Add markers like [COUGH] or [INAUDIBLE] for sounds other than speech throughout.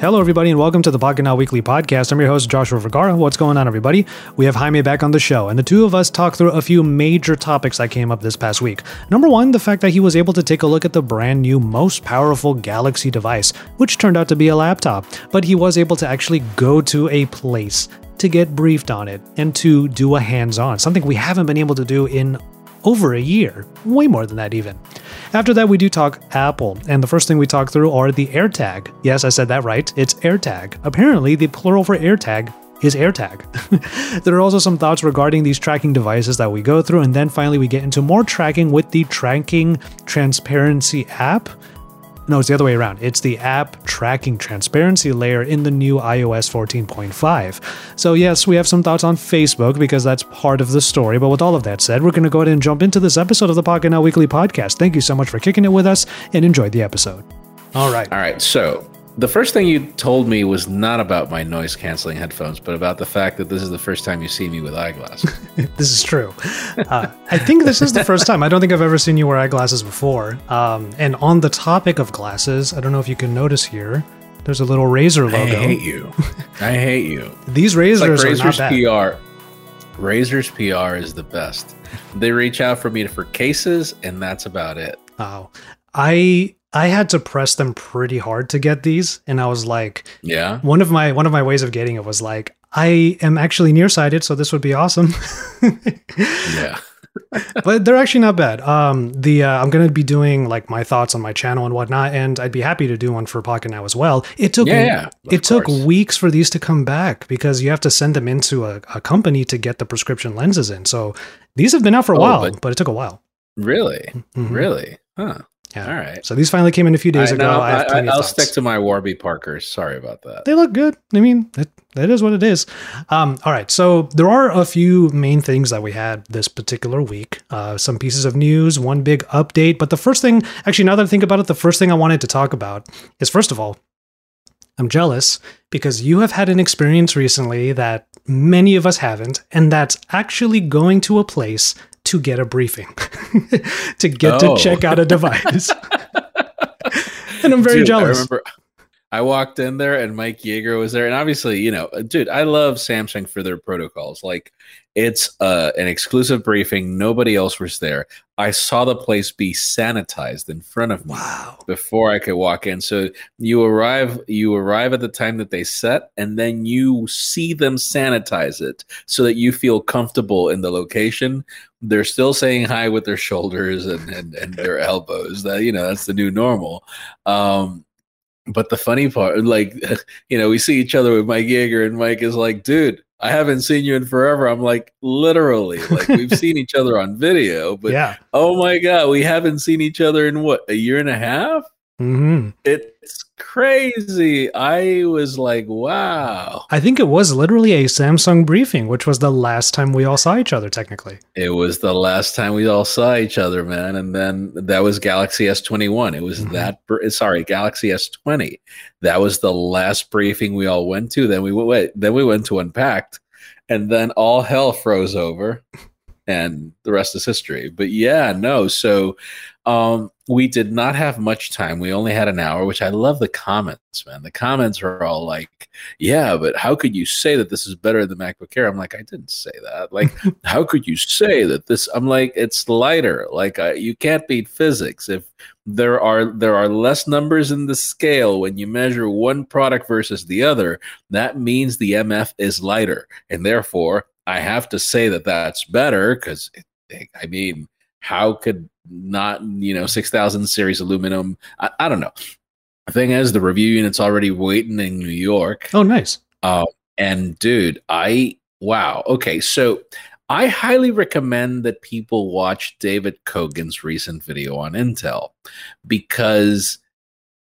Hello, everybody, and welcome to the Pocket Now Weekly Podcast. I'm your host, Joshua Vergara. What's going on, everybody? We have Jaime back on the show, and the two of us talk through a few major topics that came up this past week. Number one, the fact that he was able to take a look at the brand new, most powerful Galaxy device, which turned out to be a laptop, but he was able to actually go to a place to get briefed on it and to do a hands on, something we haven't been able to do in over a year, way more than that, even. After that, we do talk Apple, and the first thing we talk through are the AirTag. Yes, I said that right. It's AirTag. Apparently, the plural for AirTag is AirTag. [LAUGHS] there are also some thoughts regarding these tracking devices that we go through, and then finally, we get into more tracking with the Tracking Transparency app. No, it's the other way around. It's the app tracking transparency layer in the new iOS 14.5. So, yes, we have some thoughts on Facebook because that's part of the story. But with all of that said, we're going to go ahead and jump into this episode of the Pocket Now Weekly podcast. Thank you so much for kicking it with us and enjoy the episode. All right. All right. So, the first thing you told me was not about my noise canceling headphones, but about the fact that this is the first time you see me with eyeglasses. [LAUGHS] this is true. Uh, I think this is the first time. I don't think I've ever seen you wear eyeglasses before. Um, and on the topic of glasses, I don't know if you can notice here. There's a little Razer logo. I hate you. [LAUGHS] I hate you. These Razers like Razer's PR. Razer's PR is the best. They reach out for me for cases, and that's about it. Oh, I I had to press them pretty hard to get these, and I was like, "Yeah." One of my one of my ways of getting it was like, I am actually nearsighted, so this would be awesome. [LAUGHS] yeah. but they're actually not bad. Um, the uh, I'm gonna be doing like my thoughts on my channel and whatnot, and I'd be happy to do one for Pocket Now as well. It took yeah, yeah it took weeks for these to come back because you have to send them into a, a, company to get the prescription lenses in. So these have been out for a oh, while, but, but, it took a while. Really, mm-hmm. really, huh? Yeah. All right. So these finally came in a few days I, ago. I will stick to my Warby Parkers. Sorry about that. They look good. I mean, it, that is what it is. Um, all right. So there are a few main things that we had this particular week. Uh, some pieces of news, one big update. But the first thing, actually, now that I think about it, the first thing I wanted to talk about is first of all, I'm jealous because you have had an experience recently that many of us haven't, and that's actually going to a place to get a briefing, [LAUGHS] to get oh. to check out a device. [LAUGHS] and I'm very Dude, jealous. I remember I walked in there and Mike Yeager was there. And obviously, you know, dude, I love Samsung for their protocols. Like it's uh, an exclusive briefing. Nobody else was there. I saw the place be sanitized in front of me wow. before I could walk in. So you arrive, you arrive at the time that they set, and then you see them sanitize it so that you feel comfortable in the location. They're still saying hi with their shoulders and, and, and their [LAUGHS] elbows. That you know, that's the new normal. Um, but the funny part, like, [LAUGHS] you know, we see each other with Mike Yeager, and Mike is like, dude, I haven't seen you in forever. I'm like, literally, like we've seen each other on video, but yeah. oh my God, we haven't seen each other in what, a year and a half? Mm-hmm. It's crazy. I was like, wow. I think it was literally a Samsung briefing, which was the last time we all saw each other, technically. It was the last time we all saw each other, man. And then that was Galaxy S21. It was mm-hmm. that, sorry, Galaxy S20. That was the last briefing we all went to. Then we went, then we went to Unpacked, and then all hell froze over. And the rest is history. But yeah, no. So um, we did not have much time. We only had an hour, which I love the comments, man. The comments are all like, yeah, but how could you say that this is better than MacBook Air? I'm like, I didn't say that. Like, [LAUGHS] how could you say that this? I'm like, it's lighter. Like, uh, you can't beat physics. If there are there are less numbers in the scale when you measure one product versus the other, that means the MF is lighter, and therefore I have to say that that's better because I mean how could not you know 6000 series aluminum I, I, don't know. The thing is the review unit's already waiting in new york. Oh nice. Uh, and dude i wow. Okay so i highly recommend that people watch david kogan's recent video on intel because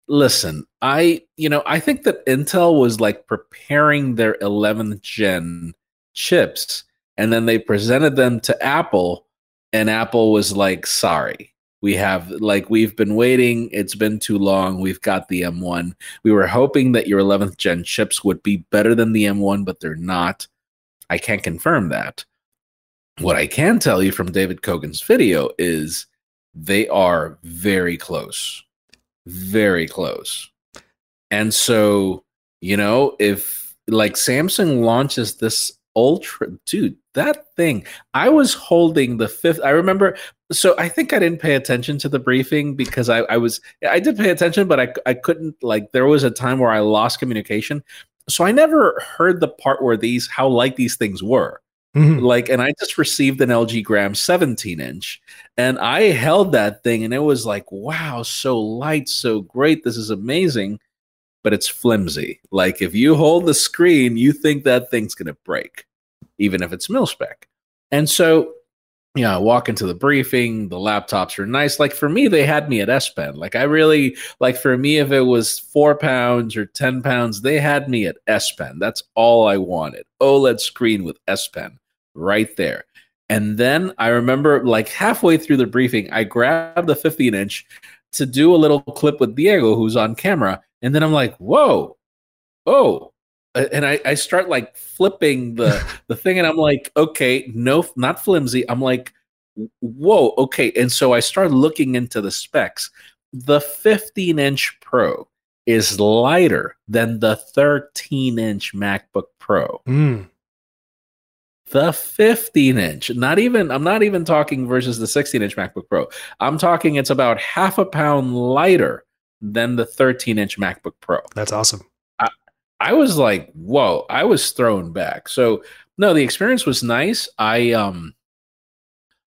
listen i you know i think that intel was like preparing their 11th gen chips and then they presented them to apple and Apple was like, sorry. We have like we've been waiting. It's been too long. We've got the M1. We were hoping that your 11th gen chips would be better than the M1, but they're not. I can't confirm that. What I can tell you from David Kogan's video is they are very close. Very close. And so You know, if like Samsung launches this ultra dude that thing i was holding the fifth i remember so i think i didn't pay attention to the briefing because i, I was i did pay attention but I, I couldn't like there was a time where i lost communication. So i never heard the part where these how light these things were. Mm-hmm. like and i just received an lg gram 17 inch and i held that thing and it was like wow so light so great this is amazing but it's flimsy. Like if you hold the screen you think that thing's going to break even if it's mil spec. And so, you know, I walk into the briefing, the laptops are nice. Like for me, they had me at S Pen. Like I really like for me, if it was four pounds or 10 pounds, they had me at S Pen. That's all I wanted. OLED screen with S Pen right there. And then I remember like halfway through the briefing, I grabbed the 15 inch to do a little clip with Diego, who's on camera. And then I'm like, whoa, oh, and I, I start like flipping the [LAUGHS] the thing and i'm like okay no not flimsy. I'm like whoa okay. And so i start looking into the specs. The 15 inch pro is lighter than the 13 inch macbook pro. Mm. the 15 inch not even i'm not even talking versus the 16 inch macbook pro. I'm talking it's about half a pound lighter than the 13 inch macbook pro. That's awesome I was like, whoa, I was thrown back. So no, the experience was nice. I um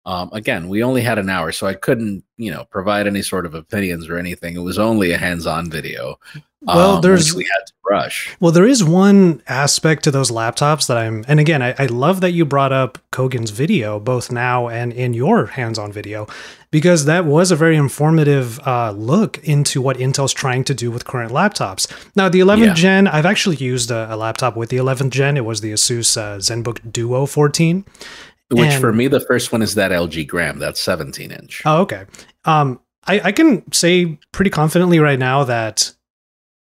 um again, we only had an hour, so I couldn't, you know, provide any sort of opinions or anything. It was only a hands-on video. Well, um, there's we had to rush. Well, there is one aspect to those laptops that I'm, and again, I, I love that you brought up Kogan's video both now and in your hands-on video, because that was a very informative uh, look into what Intel's trying to do with current laptops. Now, the 11th yeah. gen, I've actually used a, a, laptop with the 11th gen. It was the Asus uh, ZenBook Duo 14. Which and, for me, the first one is that LG Gram, that's 17 inch. Oh, okay. Um, I, I can say pretty confidently right now that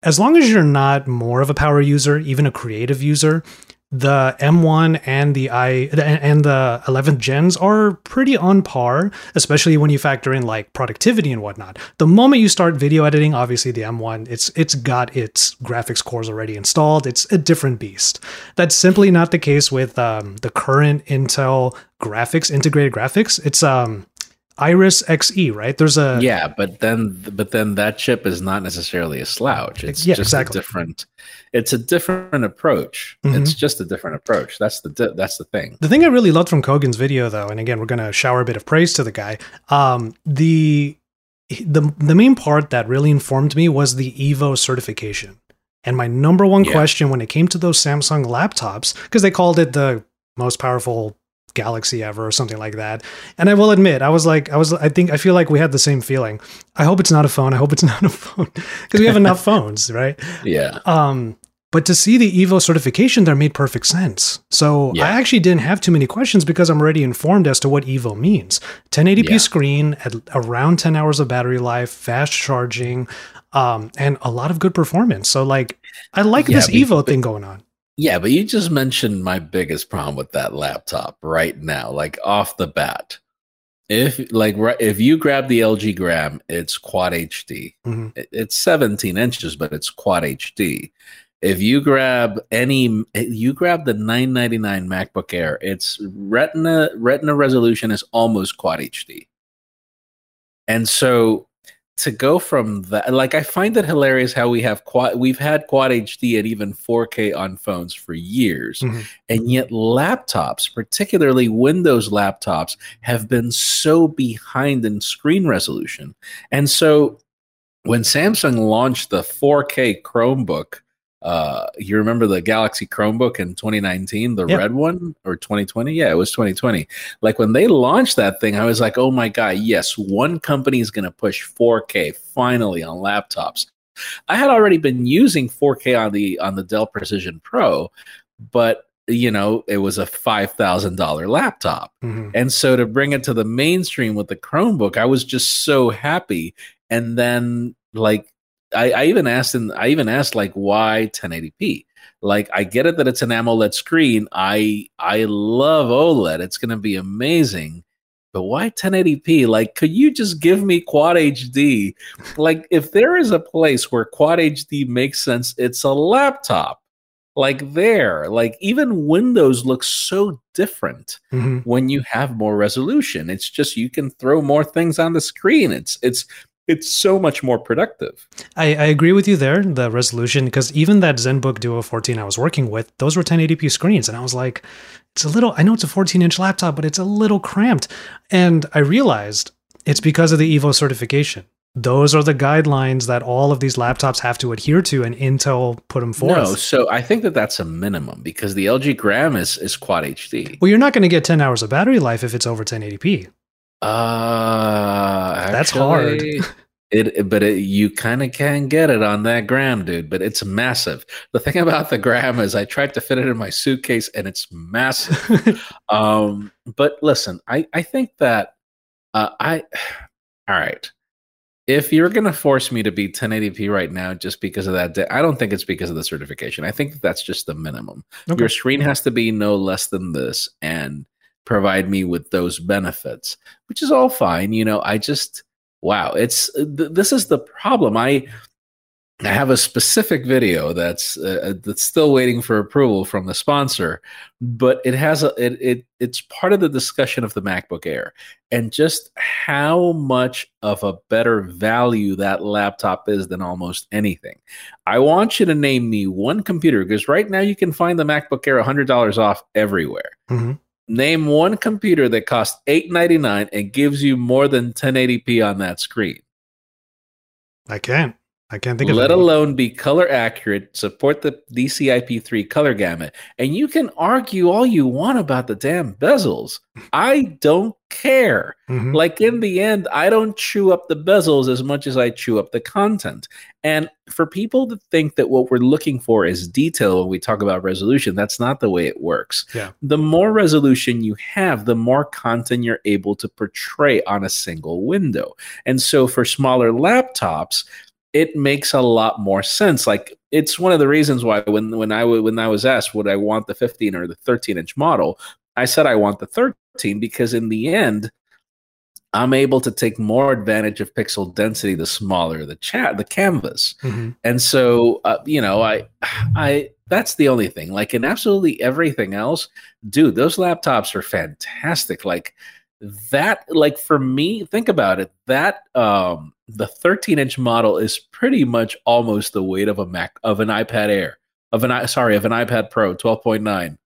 as long as you're not more of a power user, even a creative user, the M1 and the i and the 11th gens are pretty on par, especially when you factor in like productivity and whatnot. The moment you start video editing, obviously the M1 it's it's got its graphics cores already installed. It's a different beast. That's simply not the case with um, the current Intel graphics, integrated graphics. It's um Iris Xe, right? There's a yeah, but then but then that chip is not necessarily a slouch. It's yeah, just exactly. a different. It's a different approach. Mm-hmm. It's just a different approach. That's the that's the thing. The thing I really loved from Kogan's video, though, and again, we're gonna shower a bit of praise to the guy. Um, the the the main part that really informed me was the Evo certification. And my number one yeah. question when it came to those Samsung laptops, because they called it the most powerful galaxy ever or something like that. And I will admit, I was like, I was, I think, I feel like we had the same feeling. I hope it's not a phone. I hope it's [LAUGHS] not a phone because we have enough [LAUGHS] phones, right? Yeah. Um, but to see the Evo certification there made perfect sense. So yeah. I actually didn't have too many questions because I'm already informed as to what Evo means. 1080p yeah. screen at around 10 hours of battery life, fast charging, um, and a lot of good performance. So like, I like yeah, this Evo but, thing going on. Yeah, but you just mentioned my biggest problem with that laptop right now, like off the bat. If like if you grab the LG Gram, it's quad HD. Mm-hmm. It's 17 inches, but it's quad HD. If you grab any, you grab the 999 MacBook Air, its Retina Retina resolution is almost quad HD. And so to go from that like i find it hilarious how we have quad we've had quad hd and even 4k on phones for years mm-hmm. and yet laptops particularly windows laptops have been so behind in screen resolution and so when samsung launched the 4k chromebook uh, you remember the Galaxy Chromebook in 2019, the yep. red one or 2020? Yeah, it was 2020. Like when they launched that thing, I was like, oh my God, yes, one company is going to push 4K finally on laptops. I had already been using 4K on the on the Dell Precision Pro, but you know, it was a $5,000 laptop. Mm-hmm. And so to bring it to the mainstream with the Chromebook, I was just so happy. And then like I, I even asked and I even asked like why 1080p. Like I get it that it's an AMOLED screen. I I love OLED. It's going to be amazing. but why 1080p? Like, could you just give me quad HD? Like, if there is a place where quad HD makes sense, it's a laptop. Like there, like even Windows looks so different hmm when you have more resolution. It's just you can throw more things on the screen. It's it's it's so much more productive. I, I agree with you there, the resolution, because even that ZenBook Duo 14 I was working with, those were 1080p screens. And I was like, it's a little, I know it's a 14 inch laptop, but it's a little cramped. And I realized it's because of the EVO certification. Those are the guidelines that all of these laptops have to adhere to, and Intel put them forth. No, so I think that that's a minimum because the LG Gram is is quad HD. Well, you're not going to get 10 hours of battery life if it's over 1080p. Uh, That's hard. It, but it, you kind of can get it on that gram, dude. But it's massive. The thing about the gram is, I tried to fit it in my suitcase, and it's massive. [LAUGHS] um, but listen, I I think that uh, I [SIGHS] all right. If you're gonna force me to be 1080p right now just because of that, I don't think it's because of the certification. I think that's just the minimum. Okay. Your screen has to be no less than this, and provide me with those benefits, which is all fine. You know, I just wow, it's th- this is the problem. I I have a specific video that's uh, that's still waiting for approval from the sponsor, but it has a it, it it's part of the discussion of the MacBook Air and just how much of a better value that laptop is than almost anything. I want you to name me one computer because right now you can find the MacBook Air $100 off everywhere. Mhm. Name one computer that costs 899 and gives you more than 1080p on that screen I can't. I can't think of let alone be color accurate, support the DCI-P3 color gamut. And you can argue all you want about the damn bezels. I don't care. Mhm. Like in the end, I don't chew up the bezels as much as I chew up the content. And for people to think that what we're looking for is detail when we talk about resolution, that's not the way it works. Yeah. The more resolution you have, the more content you're able to portray on a single window. And so for smaller laptops, it makes a lot more sense. Like it's one of the reasons why when when I w- when I was asked would I want the 15 or the 13 inch model, I said I want the 13 because in the end, I'm able to take more advantage of pixel density the smaller the chat the canvas. Mhm. And so, uh, you know, I, I, that's the only thing. Like in absolutely everything else, dude, those laptops are fantastic. Like that, like for me, think about it. That, um, the 13 inch model is pretty much almost the weight of a Mac, of an iPad Air, of an, sorry, of an iPad Pro 12.9.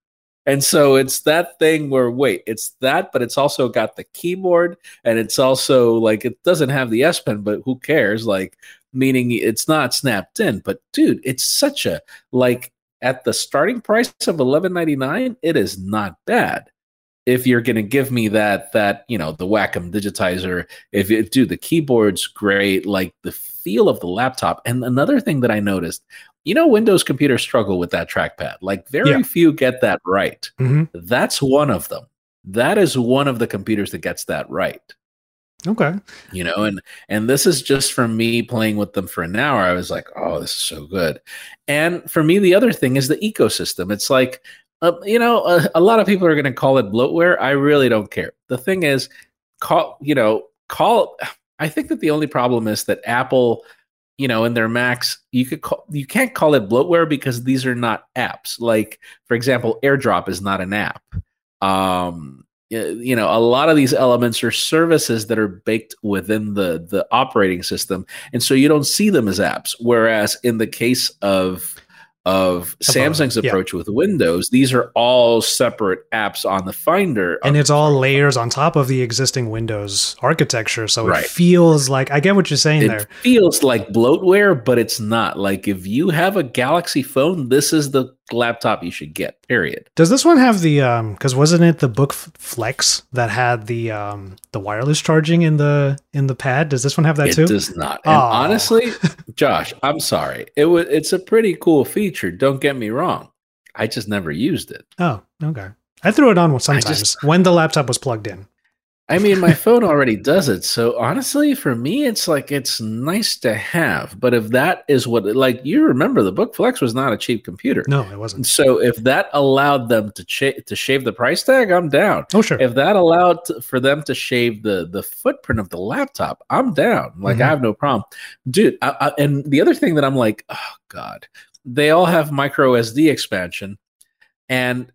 And so it's that thing where, wait, it's that, but it's also got the keyboard and it's also like, it doesn't have the S Pen, but who cares? Like, meaning it's not snapped in. But dude, it's such a like at the starting price of eleven ninety nine, it is not bad. If you're gonna give me that that you know the Wacom digitizer, if it dude the keyboard's great, like the feel of the laptop. And another thing that I noticed, you know, Windows computers struggle with that trackpad. Like very Yeah. few get that right. Mhm. That's one of them. That is one of the computers that gets that right Okay. you know and and this is just from me playing with them for an hour i was like oh this is so good and for me the other thing is the ecosystem it's like uh, you know a, a lot of people are going to call it bloatware i really don't care. The thing is call you know call i think that the only problem is that apple you know in their macs you could call you can't call it bloatware because these are not apps. Like for example airdrop is not an app. Um you know a lot of these elements are services that are baked within the the operating system and so you don't see them as apps. Whereas in the case of of Samsung's yeah. approach with Windows these are all separate apps on the Finder And it's all layers on top of the existing Windows architecture. So Right. it feels like, I get what you're saying it there. feels like bloatware but it's not like if you have a Galaxy phone this is the laptop you should get period Does this one have the um cuz wasn't it the Book Flex that had the um the wireless charging in the in the pad? Does this one have that it too? It does not. And honestly, [LAUGHS] Josh, I'm sorry. It was it's a pretty cool feature. Don't get me wrong. I just never used it. oh, okay. I threw it on sometimes just- when the laptop was plugged in. I mean, my [LAUGHS] phone already does it. So honestly, for me, it's like it's nice to have. But if that is what, like, you remember, the Book Flex was not a cheap computer. No, it wasn't. So if that allowed them to to shave the price tag, I'm down. Oh, sure. If that allowed to, for them to shave the the footprint of the laptop, I'm down. Like Mhm. I have no problem, dude. I, I, and the other thing that I'm like, oh god, they all have micro SD expansion, and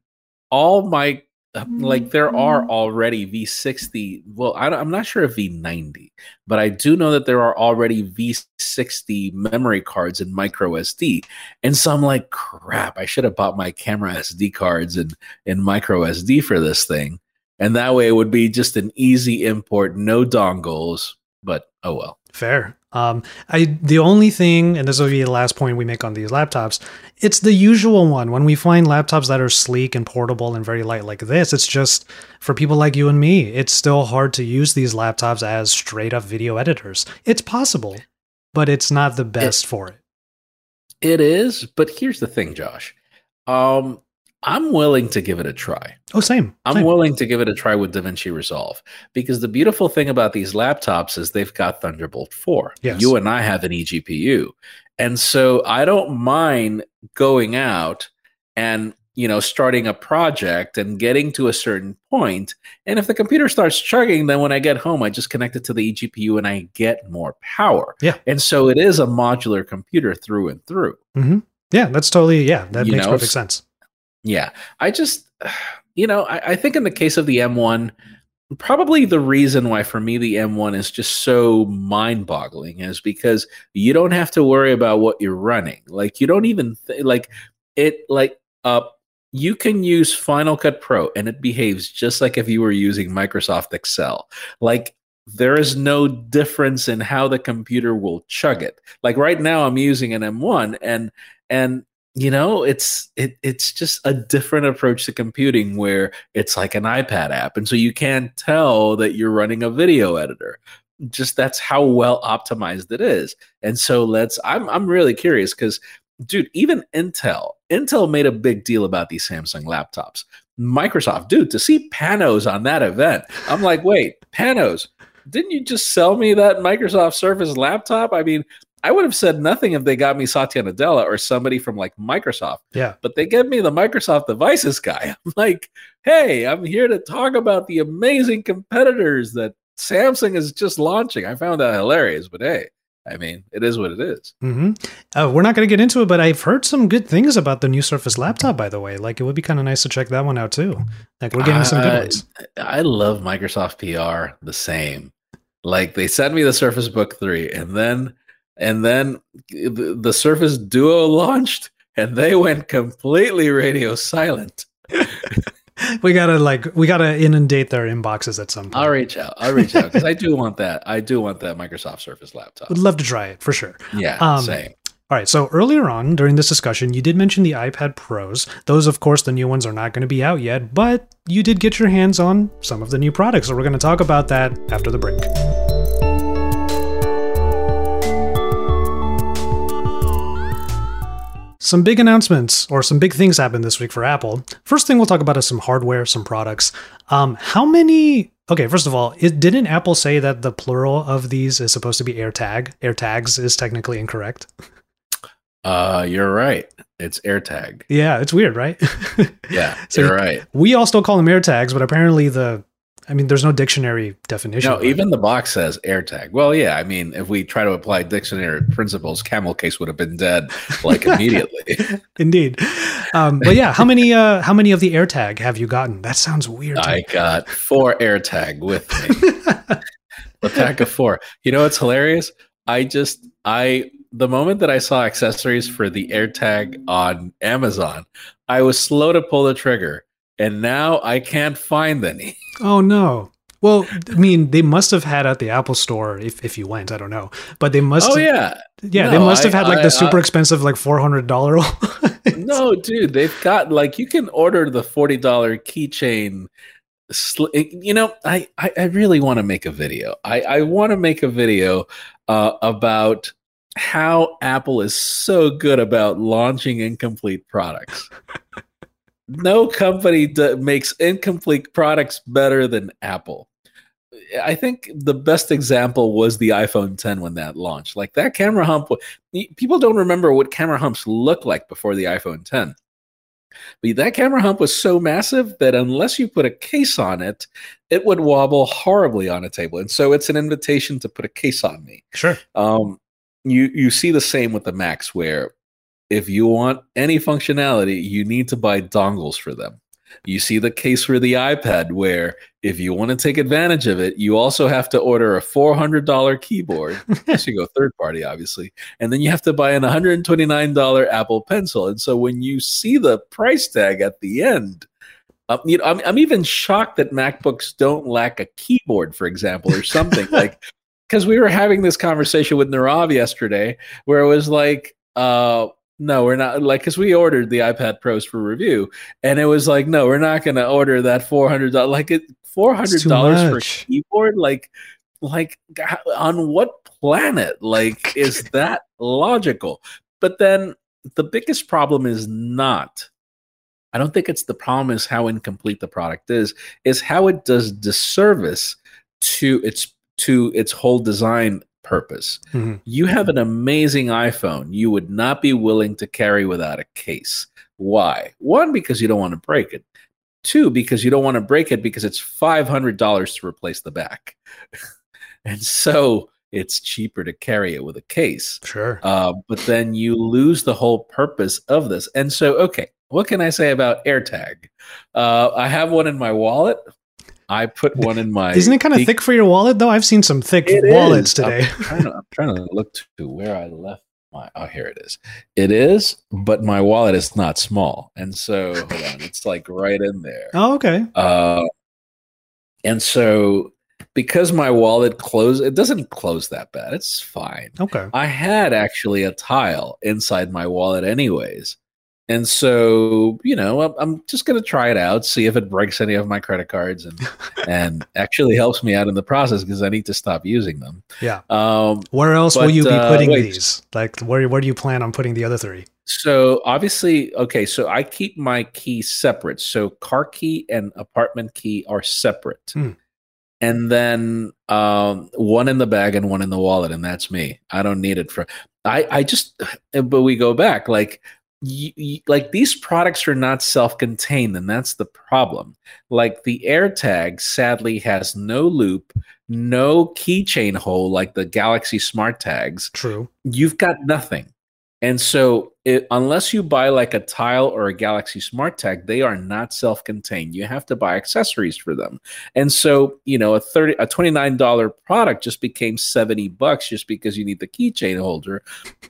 all my mm-hmm. like there are mm-hmm. already V60. Well, I, am not sure if V90, but I do know that there are already V60 memory cards in micro SD. And so I'm like, crap, I should have bought my camera SD cards in, in micro SD for this thing. And that way it would be just an easy import, no dongles. But oh well. Fair. Um, I the only thing, and this will be the last point we make on these laptops, it's the usual one. When we find laptops that are sleek and portable and very light like this, it's just for people like you and me, it's still hard to use these laptops as straight up video editors. It's possible, but it's not the best for it. It is, but here's the thing, Josh. Um, I'm willing to give it a try. Oh, same. I'm same. willing to give it a try with DaVinci Resolve because the beautiful thing about these laptops is they've got Thunderbolt 4. Yes. You and I have an eGPU. And so I don't mind going out and, you know, starting a project and getting to a certain point. And if the computer starts chugging, then when I get home, I just connect it to the eGPU and I get more power. Yeah. And so it is a modular computer through and through. hmm Yeah, that's totally, yeah, that You makes know, perfect sense. Yeah, I just, [SIGHS] you know, I, I, think in the case of the M1, probably the reason why for me the M1 is just so mind boggling is because you don't have to worry about what you're running. Like, you don't even, th- like, it, like, uh, you can use Final Cut Pro and it behaves just like if you were using Microsoft Excel. Like, there is no difference in how the computer will chug it. Like right now, I'm using an M1 and, and you know it's it it's just a different approach to computing where it's like an ipad app and so you can't tell that you're running a video editor. Just that's how well optimized it is. And so let's i'm i'm really curious cuz dude even intel intel made a big deal about these samsung laptops. Microsoft dude to see panos on that event i'm like wait panos didn't you just sell me that microsoft surface laptop? I mean I would have said nothing if they got me Satya Nadella or somebody from like Microsoft. Yeah. But they get me the Microsoft devices guy. [LAUGHS] I'm like, hey, I'm here to talk about the amazing competitors that Samsung is just launching. I found that hilarious, but hey, I mean, it is what it is. Mm-hmm. Uh, we're not going to get into it, but I've heard some good things about the new Surface laptop. By the way, like it would be kind of nice to check that one out too. Like we're getting some good ones. I love Microsoft PR the same. Like they sent me the Surface Book 3 and then and then the, Surface Duo launched and they went completely radio silent. [LAUGHS] We gotta like we gotta inundate their inboxes at some point. I'll reach out. I'll reach out because I do [LAUGHS] want that. I do want that Microsoft Surface laptop. Would love to try it for sure. Yeah, Um, same. All right. So earlier on during this discussion, you did mention the iPad Pros. Those, of course, the new ones are not going to be out yet, but you did get your hands on some of the new products. So we're going to talk about that after the break. Some big announcements or some big things happened this week for Apple. First thing we'll talk about is some hardware, some products. Um, how many? Okay, first of all, it, didn't Apple say that the plural of these is supposed to be AirTag? AirTags is technically incorrect. Uh, you're right. It's AirTag. Yeah, it's weird, right? [LAUGHS] Yeah, So you're right. we all still call them AirTags, but apparently the, I mean, there's no dictionary definition. No, of it. even the box says AirTag. Well, yeah. I mean, if we try to apply dictionary principles, Camel Case would have been dead like [LAUGHS] immediately. indeed. Um, but yeah, how many, uh, how many of the AirTag have you gotten? That sounds weird. I got four AirTag with me. [LAUGHS] the pack of four. You know what's hilarious? I just I the moment that I saw accessories for the AirTag on Amazon, I was slow to pull the trigger, and now I can't find any. [LAUGHS] oh no. Well, I mean, they must have had at the Apple Store if, if you went. I don't know, but they must. Oh have, yeah, yeah. they No, must have I- had like I- the super I- expensive, like four hundred dollar. [LAUGHS] no, dude, they've got like you can order the forty dollar keychain. Sl- you know, I I, I really want to make a video. I I want to make a video uh, about how Apple is so good about launching incomplete products. [LAUGHS] no company d- makes incomplete products better than Apple. I think the best example was the iPhone 10 when that launched. Like that camera hump, people don't remember what camera humps looked like before the iPhone 10. But that camera hump was so massive that unless you put a case on it, it would wobble horribly on a table. And so it's an invitation to put a case on me. Sure. Um, you you see the same with the Macs, where if you want any functionality, you need to buy dongles for them. You see the case for the iPad, where if you want to take advantage of it, you also have to order a $400 keyboard. [LAUGHS] yes, you go third party, obviously. And then you have to buy an $129 Apple Pencil. And so when you see the price tag at the end, um, you know, I'm, I'm even shocked that MacBooks don't lack a keyboard, for example, or something [LAUGHS] like. Because we were having this conversation with Nirav yesterday, where it was like, uh, no, we're not like because we ordered the iPad Pros for review, and it was like, no, we're not going to order that four hundred dollars. Like it, four hundred dollars for keyboard. Like, like on what planet? Like, is [LAUGHS] that logical? But then the biggest problem is not. I don't think it's the problem is how incomplete the product is. Is how it does disservice to its to its whole design purpose. Mm-hmm. You have an amazing iPhone you would not be willing to carry without a case. Why? One, because you don't want to break it. Two, because you don't want to break it because it's $500 to replace the back. [LAUGHS] and so it's cheaper to carry it with a case. Sure. Uh, but then you lose the whole purpose of this. And so, okay, what can I say about AirTag? Uh, I have one in my wallet. I put one in my. Isn't it kind of thick for your wallet though? I've seen some thick wallets is. today. I'm trying, to, I'm trying, to, look to where I left my. Oh, here it is. It is, but my wallet is not small, and so hold on, it's like right in there. Oh, okay. Uh, and so because my wallet closed, it doesn't close that bad. It's fine. Okay. I had actually a tile inside my wallet, anyways. And so, you know, I'm, just going to try it out, see if it breaks any of my credit cards, and [LAUGHS] and actually helps me out in the process because I need to stop using them. Yeah. Um, where else but, will you be uh, putting uh, these? Like, where where do you plan on putting the other three? So obviously, okay. So I keep my key separate. So car key and apartment key are separate. Hmm. And then um, one in the bag and one in the wallet, and that's me. I don't need it for. I I just. [SIGHS] But we go back like you, you, like these products are not self-contained and that's the problem. Like the airtag sadly has no loop no keychain hole like the galaxy smart tags. True. You've got nothing and so, it, unless you buy like a tile or a Galaxy Smart Tag, they are not self-contained. You have to buy accessories for them. And so, you know, a thirty, a twenty-nine dollar product just became seventy bucks just because you need the keychain holder,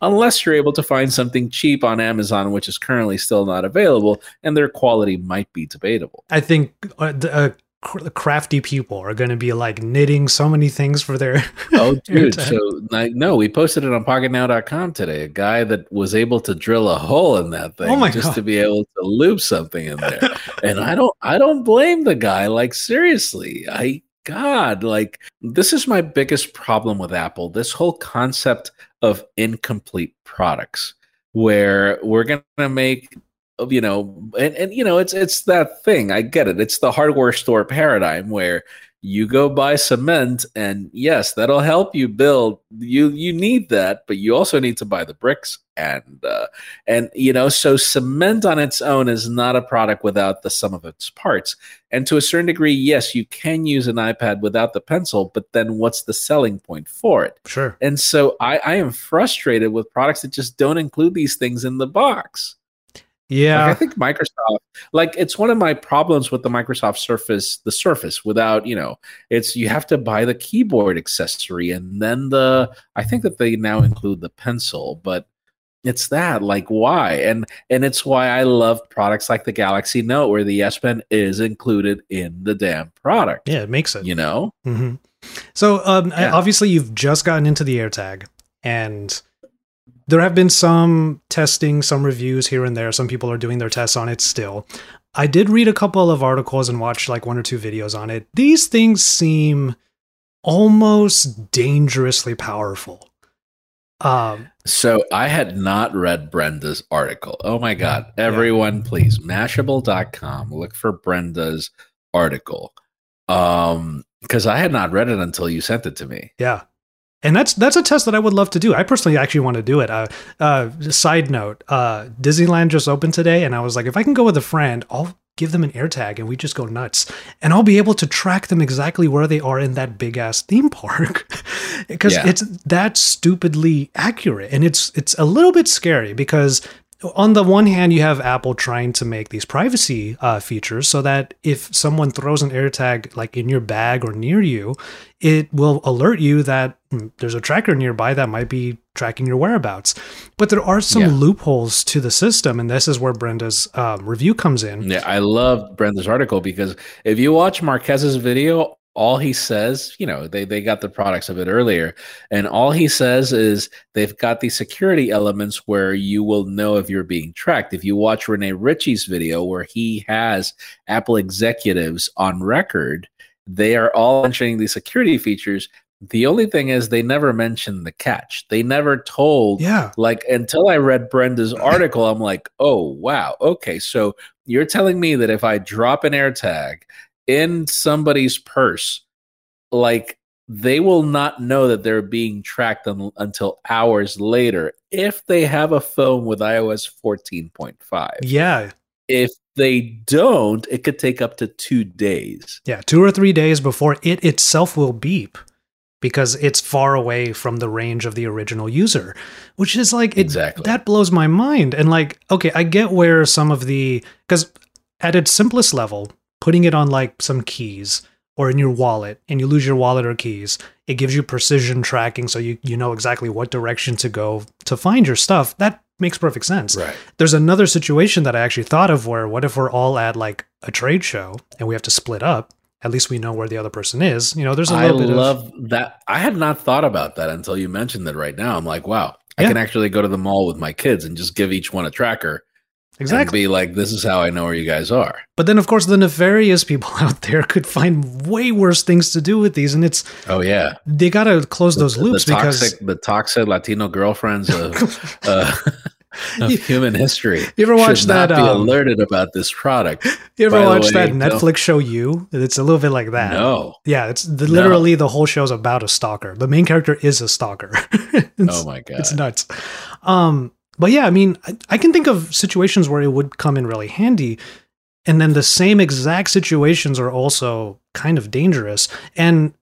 unless you're able to find something cheap on Amazon, which is currently still not available, and their quality might be debatable. I think uh, uh, crafty people are going to be like knitting so many things for their [LAUGHS] oh [LAUGHS] dude so like no we posted it on pocketnow.com today a guy that was able to drill a hole in that thing oh just God. to be able to loop something in there and i don't i don't blame the guy like seriously i god like this is my biggest problem with apple this whole concept of incomplete products where we're going to make you know and, and you know it's it's that thing. I get it. It's the hardware store paradigm where you go buy cement and yes that'll help you build. You you need that but you also need to buy the bricks and uh, and you know so cement on its own is not a product without the sum of its parts. And to a certain degree yes you can use an ipad without the pencil but then what's the selling point for it? Sure. And so i i am frustrated with products that just don't include these things in the box yeah. Like I think Microsoft, like it's one of my problems with the Microsoft Surface, the Surface without, you know, it's you have to buy the keyboard accessory and then the, I think that they now include the pencil, but it's that like why and and it's why i love products like the galaxy note where the s pen is included in the damn product yeah it makes it you know mm-hmm. so um yeah. obviously you've just gotten into the airtag and there have been some testing, some reviews here and there. Some people are doing their tests on it still. I did read a couple of articles and watch like one or two videos on it. These things seem almost dangerously powerful. Um, so I had not read Brenda's article. Oh my God. Everyone, yeah. please, mashable.com, look for Brenda's article. Um, because I had not read it until you sent it to me. Yeah. And that's that's a test that I would love to do. I personally actually want to do it. Uh, uh, side note: uh, Disneyland just opened today, and I was like, if I can go with a friend, I'll give them an AirTag and we just go nuts, and I'll be able to track them exactly where they are in that big ass theme park, [LAUGHS] because Yeah. it's that stupidly accurate, and it's it's a little bit scary because on the one hand, you have Apple trying to make these privacy uh, features so that if someone throws an AirTag like in your bag or near you, it will alert you that there's a tracker nearby that might be tracking your whereabouts. But there are some Yeah. loopholes to the system, and this is where Brenda's um, review comes in. Yeah, I love Brenda's article because if you watch Marques's video, all he says, you know, they, they got the products of it earlier, and all he says is they've got these security elements where you will know if you're being tracked. If you watch Rene Ritchie's video where he has Apple executives on record, they are all mentioning these security features. The only thing is they never mentioned the catch. They never told Yeah. like until I read Brenda's [CLEARS THROAT] article, I'm like, oh wow, okay. So you're telling me that if I drop an AirTag in somebody's purse, like they will not know that they're being tracked un- until hours later if they have a phone with iOS 14.5. Yeah. If they don't, it could take up to two days. Yeah. Two or three days before it itself will beep because it's far away from the range of the original user, which is like, it, Exactly. that blows my mind. And like, okay, I get where some of the, because at its simplest level, putting it on like some keys or in your wallet and you lose your wallet or keys, it gives you precision tracking so you, you know exactly what direction to go to find your stuff. That makes perfect sense. Right. There's another situation that I actually thought of where what if we're all at like a trade show and we have to split up? At least we know where the other person is. You know, there's a little bit of love that. I had not thought about that until you mentioned that. right now. I'm like, wow, I can actually go to the mall with my kids and just give each one a tracker and exactly. be like, this is how I know where you guys are. But then, of course, the nefarious people [LAUGHS] out there could find way worse things to do with these, and it's Oh yeah, they gotta close those loops the because the toxic Latino girlfriends of, [LAUGHS] uh, of You- human history. you ever watch should not that? be Um, alerted about this product. you ever watch that Netflix show? You? It's a little bit like that. No. Yeah, it's the, literally the whole show is about a stalker. The main character is a stalker. [LAUGHS] Oh my god. it's nuts. Um, but yeah, I mean, I, I can think of situations where it would come in really handy. And then the same exact situations are also kind of dangerous. And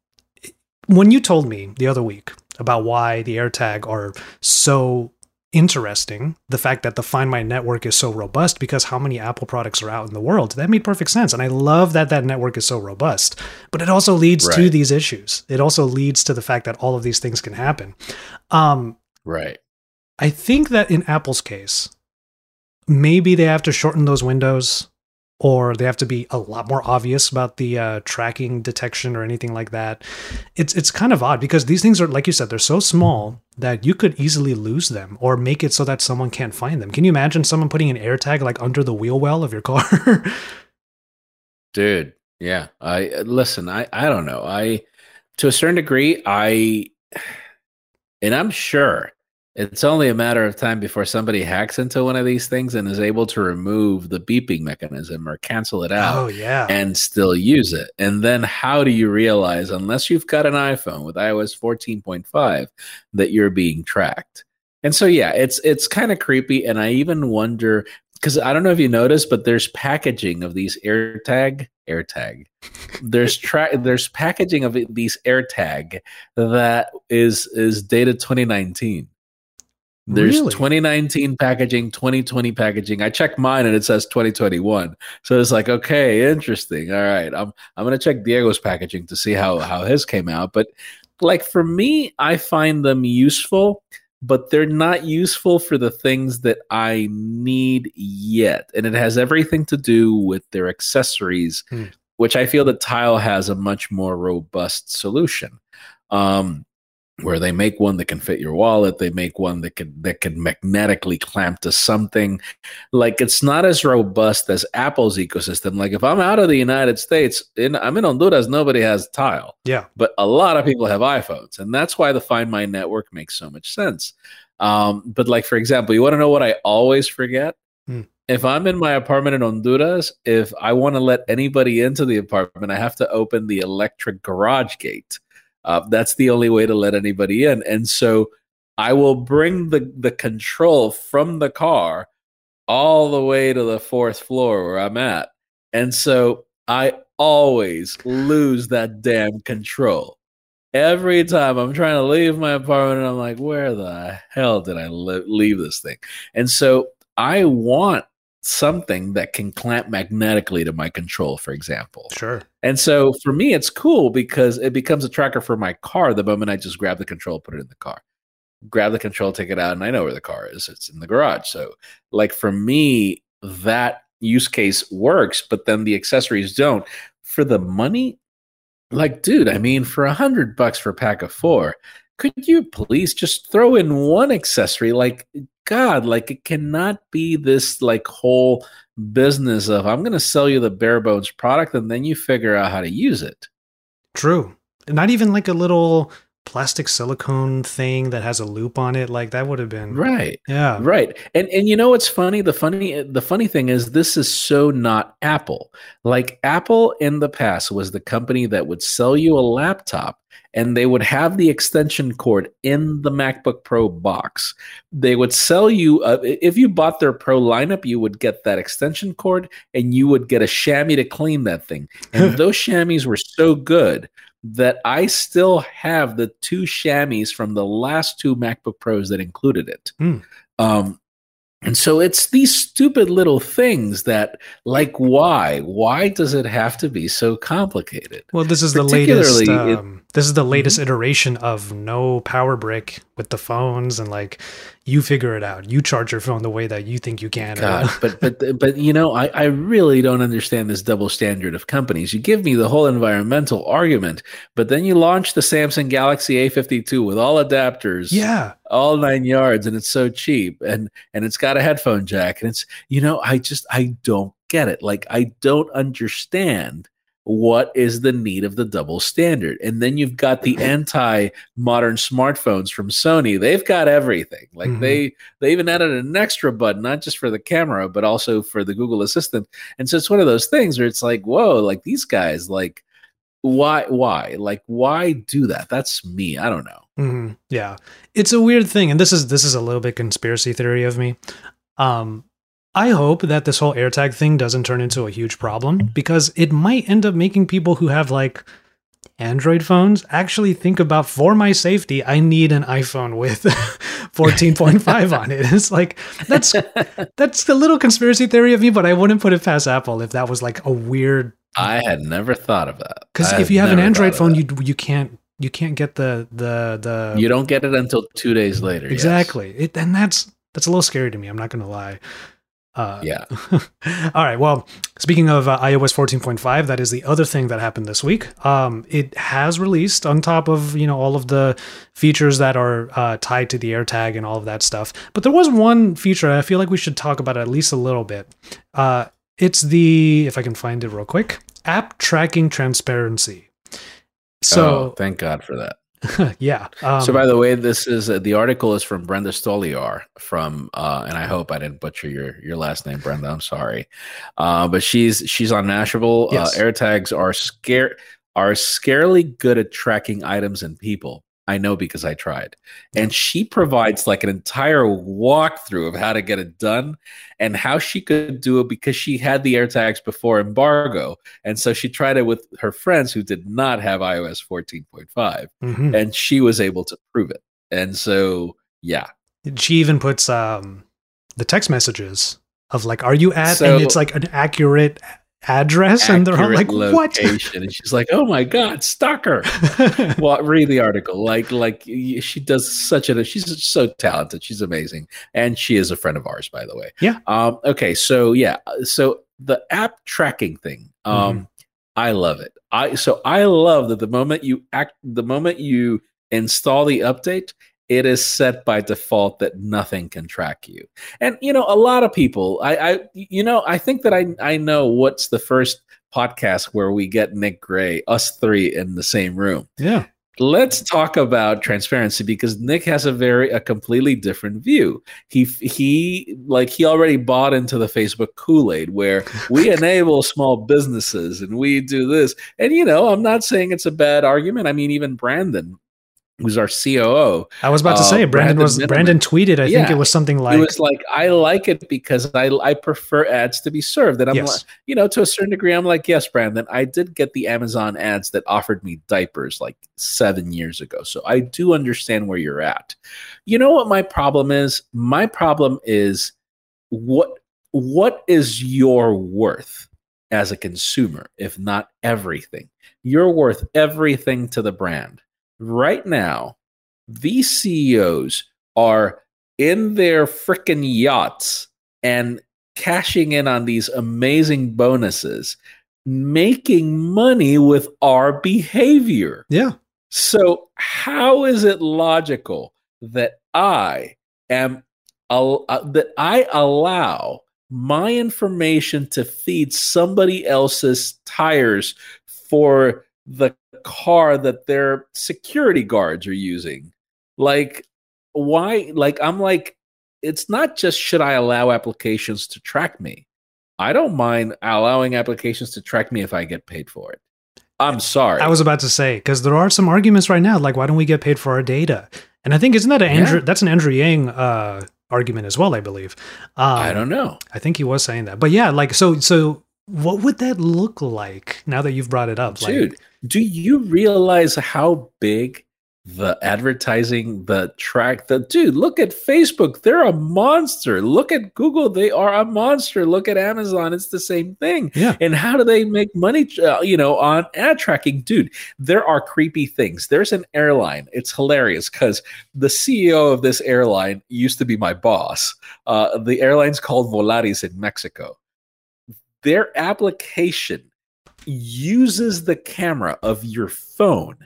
when you told me the other week about why the AirTag are so interesting, the fact that the Find My network is so robust because how many Apple products are out in the world, that made perfect sense. And I love that that network is so robust. But it also leads to these issues. It also leads to the fact that all of these things can happen. Um, right. I think that in Apple's case, maybe they have to shorten those windows or they have to be a lot more obvious about the uh, tracking detection or anything like that. It's it's kind of odd because these things are like you said they're so small that you could easily lose them or make it so that someone can't find them. Can you imagine someone putting an AirTag like under the wheel well of your car? [LAUGHS] dude yeah i listen i i don't know i to a certain degree i and i'm sure it's only a matter of time before somebody hacks into one of these things and is able to remove the beeping mechanism or cancel it out oh yeah. and still use it and then how do you realize unless you've got an iphone with ios 14.5 that you're being tracked and so yeah it's it's kind of creepy and i even wonder because I don't know if you noticed, but there's packaging of these AirTag AirTag. There's [LAUGHS] tra- there's packaging of these AirTag that is is dated 2019. There's Really? 2019 packaging, 2020 packaging. I checked mine and it says 2021. So it's like, okay, interesting. All right, I'm I'm gonna check Diego's packaging to see how how his came out. But like for me, I find them useful but they're not useful for the things that I need yet. And it has everything to do with their accessories, Hmm. which I feel that Tile has a much more robust solution. Um, where they make one that can fit your wallet, they make one that can that can magnetically clamp to something. Like it's not as robust as Apple's ecosystem. Like if I'm out of the United States, in, I'm in Honduras, nobody has Tile yeah. but a lot of people have iPhones, and that's why the Find My network makes so much sense. Um, but like for example, you want to know what I always forget? Hmm. if I'm in my apartment in Honduras, if I want to let anybody into the apartment, I have to open the electric garage gate. Uh, that's the only way to let anybody in. And so I will bring the, the control from the car all the way to the fourth floor where I'm at. And so I always lose that damn control. Every time I'm trying to leave my apartment, and I'm like, where the hell did I li- leave this thing? And so I want something that can clamp magnetically to my control, for example. Sure. And so for me, it's cool because it becomes a tracker for my car the moment I just grab the control, put it in the car. Grab the control, take it out, and I know where the car is. It's in the garage. So, like for me, that use case works, but then the accessories don't. For the money, like, dude, I mean, for a hundred bucks for a pack of four, could you please just throw in one accessory? Like, God, like it cannot be this like whole business of I'm going to sell you the bare bones product and then you figure out how to use it. True. Not even like a little plastic silicone thing that has a loop on it like that would have been right. Yeah. Right. And and you know what's funny? The funny the funny thing is this is so not apple. Like apple in the past was the company that would sell you a laptop and they would have the extension cord in the MacBook Pro box. They would sell you, uh, if you bought their Pro lineup, you would get that extension cord and you would get a chamois to clean that thing. And [LAUGHS] those chamois were so good that I still have the two chamois from the last two MacBook Pros that included it. Mm. Um, and so it's these stupid little things that, like, why? Why does it have to be so complicated? Well, this is the latest. Um, this is the latest mm-hmm. iteration of no power brick with the phones, and like, you figure it out. You charge your phone the way that you think you can. God, [LAUGHS] but but but you know, I I really don't understand this double standard of companies. You give me the whole environmental argument, but then you launch the Samsung Galaxy A52 with all adapters, yeah, all nine yards, and it's so cheap, and and it's got a headphone jack, and it's you know, I just I don't get it. Like I don't understand what is the need of the double standard? And then you've got the anti modern smartphones from Sony. They've got everything. Like mm-hmm. they they even added an extra button, not just for the camera, but also for the Google Assistant. And so it's one of those things where it's like, whoa, like these guys, like why why like why do that that's me i don't know mm-hmm. yeah it's a weird thing and this is this is a little bit conspiracy theory of me um I hope that this whole AirTag thing doesn't turn into a huge problem because it might end up making people who have like Android phones actually think about for my safety, I need an iPhone with [LAUGHS] 14.5 on it. It's like that's [LAUGHS] that's a little conspiracy theory of me, but I wouldn't put it past Apple if that was like a weird I had never thought of that. Because if you have an Android phone, you you can't you can't get the the the you don't get it until two days later. Exactly. Yes. It, and that's that's a little scary to me. I'm not going to lie. Uh, yeah. [LAUGHS] all right. Well, speaking of uh, iOS 14.5, that is the other thing that happened this week. Um, it has released on top of you know all of the features that are uh, tied to the AirTag and all of that stuff. But there was one feature I feel like we should talk about at least a little bit. Uh, it's the if I can find it real quick, app tracking transparency. So oh, thank God for that. [LAUGHS] yeah. Um, so, by the way, this is uh, the article is from Brenda Stolyar from, uh, and I hope I didn't butcher your your last name, Brenda. I'm sorry, uh, but she's she's on Mashable. Uh, yes. AirTags are scare are scarily good at tracking items and people. I know because I tried. And she provides like an entire walkthrough of how to get it done and how she could do it because she had the AirTags before embargo. And so she tried it with her friends who did not have iOS 14.5 mm-hmm. and she was able to prove it. And so, yeah. She even puts um, the text messages of like, are you at? So, and it's like an accurate address? And they're all like location. what and she's like oh my god stalker. [LAUGHS] Well read the article. Like like she does such a she's so talented. She's amazing. And she is a friend of ours by the way. Yeah. Um okay so yeah so the app tracking thing um mm-hmm. i love it. I so i love that the moment you act the moment you install the update it is set by default that nothing can track you. And you know, a lot of people, I, I you know, I think that I I know what's the first podcast where we get Nick Gray, us three in the same room. Yeah. let's talk about transparency because Nick has a very a completely different view. He he like he already bought into the Facebook Kool-Aid where we [LAUGHS] enable small businesses and we do this. And you know, I'm not saying it's a bad argument. I mean even Brandon who's our COO. I was about to uh, say Brandon, Brandon was Miniman. Brandon tweeted. I yeah, think it was something like it was like I like it because I I prefer ads to be served. And I'm yes. like, you know, to a certain degree, I'm like, yes, Brandon, I did get the Amazon ads that offered me diapers like seven years ago, so I do understand where you're at. You know what my problem is? My problem is what what is your worth as a consumer if not everything? You're worth everything to the brand right now, these CEOs are in their freaking yachts and cashing in on these amazing bonuses, making money with our behavior. Yeah. So, how is it logical that I am uh, that I allow my information to feed somebody else's tires for the car that their security guards are using. Like, why? Like, I'm like, it's not just should I allow applications to track me. I don't mind allowing applications to track me if I get paid for it. I'm sorry. I was about to say because there are some arguments right now, like why don't we get paid for our data? And I think isn't that an Andrew? Yeah. That's an Andrew Yang uh, argument as well, I believe. Um, I don't know. I think he was saying that, but yeah, like so. So what would that look like now that you've brought it up, dude? Like, do you realize how big the advertising, the track, the dude, look at Facebook. They're a monster. Look at Google. They are a monster. Look at Amazon. It's the same thing. Yeah. And how do they make money, uh, you know, on ad tracking? Dude, there are creepy things. There's an airline. It's hilarious because the CEO of this airline used to be my boss. Uh, the airline's called Volaris in Mexico. Their application uses the camera of your phone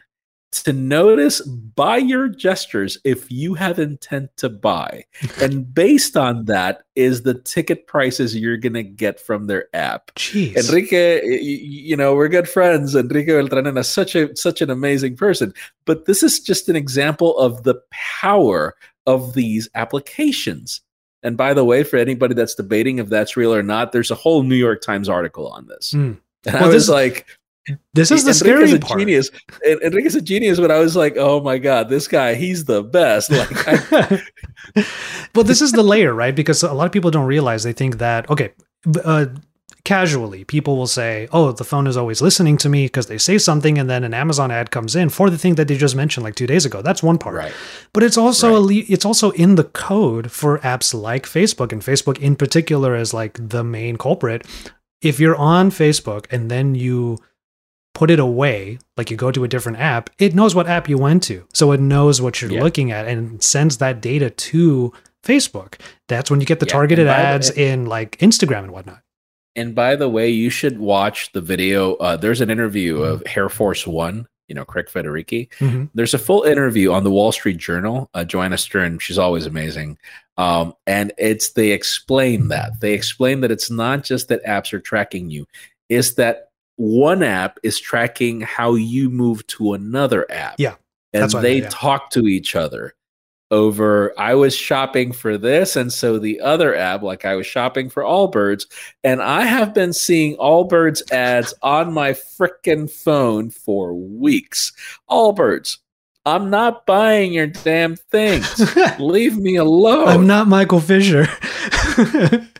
to notice by your gestures if you have intent to buy. and [LAUGHS] based on that is the ticket prices you're going to get from their app. Jeez. Enrique, you know, we're good friends. Enrique Beltranena is such a such an amazing person. But this is just an example of the power of these applications. And by the way, for anybody that's debating if that's real or not, there's a whole New York Times article on this. Mm. And well, I was this, like, this is the Enrique's scary a part. genius. Enrique's a genius, but I was like, oh my god, this guy, he's the best. Like, I, [LAUGHS] well, this is the layer, right? Because a lot of people don't realize they think that okay, uh, casually people will say, "Oh, the phone is always listening to me" because they say something, and then an Amazon ad comes in for the thing that they just mentioned like two days ago. That's one part, right? But it's also right. a, it's also in the code for apps like Facebook, and Facebook in particular is like the main culprit if you're on Facebook and then you put it away, like you go to a different app, it knows what app you went to. So it knows what you're yeah. looking at and sends that data to Facebook. That's when you get the yeah, targeted ads the, in like Instagram and whatnot. And by the way, you should watch the video. Uh, there's an interview mm-hmm. of Hair Force One, you know, Craig Federighi. Mm-hmm. There's a full interview on the Wall Street Journal. Uh, Joanna Stern, she's always amazing. Um, and it's they explain that they explain that it's not just that apps are tracking you, it's that one app is tracking how you move to another app. Yeah, and they mean, yeah. talk to each other over I was shopping for this and so the other app like I was shopping for Allbirds and I have been seeing Allbirds ads on my freaking phone for weeks. Allbirds I'm not buying your damn things. [LAUGHS] Leave me alone. I'm not Michael Fisher.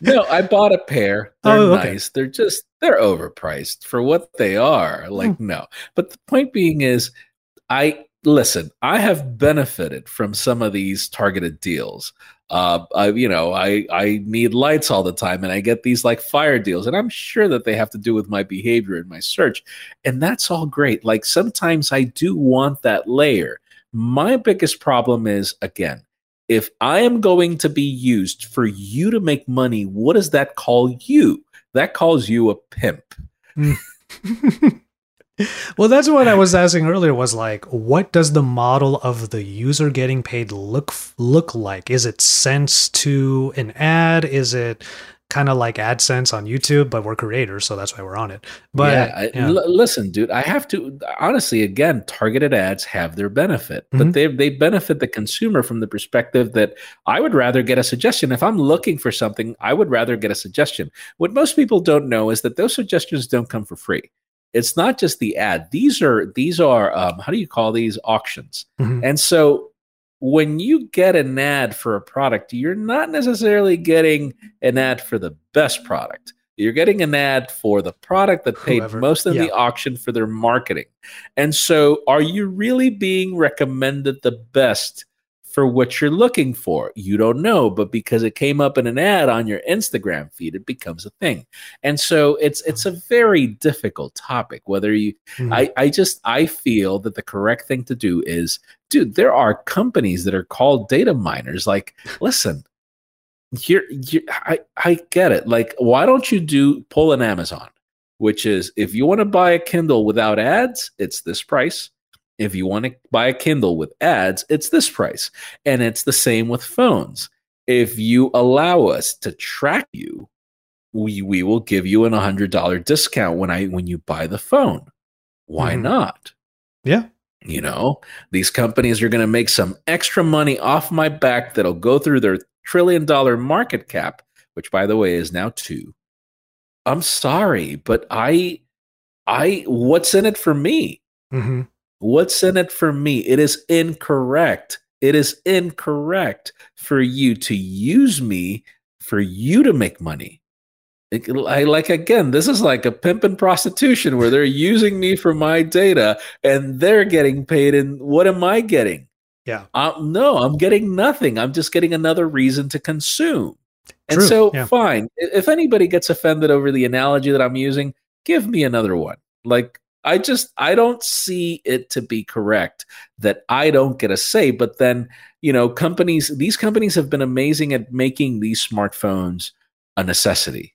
no, [LAUGHS] I bought a pair. They're oh, okay. nice. They're just they're overpriced for what they are. Like hmm. no. But the point being is I listen, I have benefited from some of these targeted deals. Uh, I, you know, I I need lights all the time, and I get these like fire deals, and I'm sure that they have to do with my behavior and my search, and that's all great. Like sometimes I do want that layer. My biggest problem is again, if I am going to be used for you to make money, what does that call you? That calls you a pimp. [LAUGHS] Well, that's what I was asking earlier. Was like, what does the model of the user getting paid look look like? Is it sense to an ad? Is it kind of like AdSense on YouTube, but we're creators, so that's why we're on it. But yeah, I, yeah. L- listen, dude, I have to honestly. Again, targeted ads have their benefit, Mhm. but they they benefit the consumer from the perspective that I would rather get a suggestion if I'm looking for something. I would rather get a suggestion. What most people don't know is that those suggestions don't come for free. It's not just the ad. These are these are um, how do you call these auctions? Mhm. And so when you get an ad for a product, you're not necessarily getting an ad for the best product. You're getting an ad for the product that paid Whoever- most of yeah. the auction for their marketing. And so are you really being recommended the best for what you're looking for? You don't know, but because it came up in an ad on your Instagram feed, it becomes a thing. And so it's it's a very difficult topic whether you Mhm. I, I just I feel that the correct thing to do is, dude, there are companies that are called data miners. Like, listen, you're, you I, I get it. Like, why don't you do pull an Amazon, which is if you want to buy a Kindle without ads, it's this price. If you want to buy a Kindle with ads, it's this price. And it's the same with phones. If you allow us to track you, we we will give you an hundred dollar discount when I when you buy the phone. Why Mhm. not? yeah. You know, these companies are going to make some extra money off my back that'll go through their trillion dollar market cap, which by the way is now two. I'm sorry, but I, I, what's in it for me? hmm What's in it for me? It is incorrect. It is incorrect for you to use me for you to make money. I like again, this is like a pimp and prostitution where they're using me for my data and they're getting paid. And what am I getting? Yeah. Um, no, I'm getting nothing. I'm just getting another reason to consume. And True, so, yeah. fine. If anybody gets offended over the analogy that I'm using, give me another one. Like, I just, I don't see it to be correct that I don't get a say. But then, you know, companies, these companies have been amazing at making these smartphones a necessity.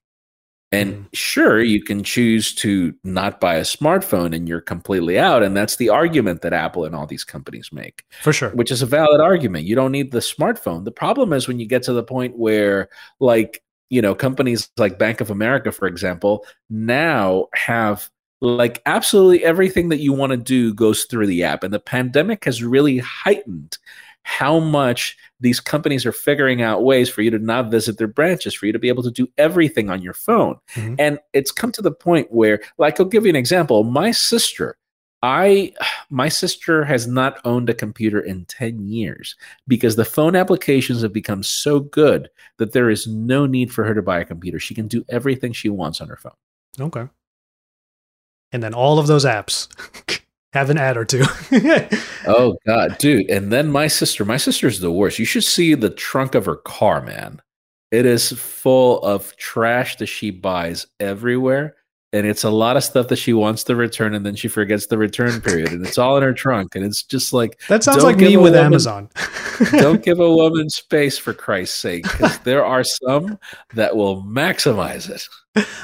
And Mhm. sure, you can choose to not buy a smartphone and you're completely out. And that's the argument that Apple and all these companies make For sure. which is a valid argument. You don't need the smartphone. The problem is when you get to the point where, like, you know, companies like Bank of America, for example, now have like absolutely everything that you want to do goes through the app. And the pandemic has really heightened how much these companies are figuring out ways for you to not visit their branches, for you to be able to do everything on your phone. Mhm. And it's come to the point where, like, I'll give you an example. My sister, I my sister has not owned a computer in 10 years because the phone applications have become so good that there is no need for her to buy a computer. She can do everything she wants on her phone. Okay. And then all of those apps [LAUGHS] have an ad or two. [LAUGHS] Oh god, dude. And then my sister, my sister's the worst. You should see the trunk of her car, man. It is full of trash that she buys everywhere. And it's a lot of stuff that she wants to return and then she forgets the return period. And it's all in her trunk. And it's just like that sounds like me with woman- Amazon. [LAUGHS] don't [LAUGHS] give a woman space for Christ's sake, because there are some that will maximize it.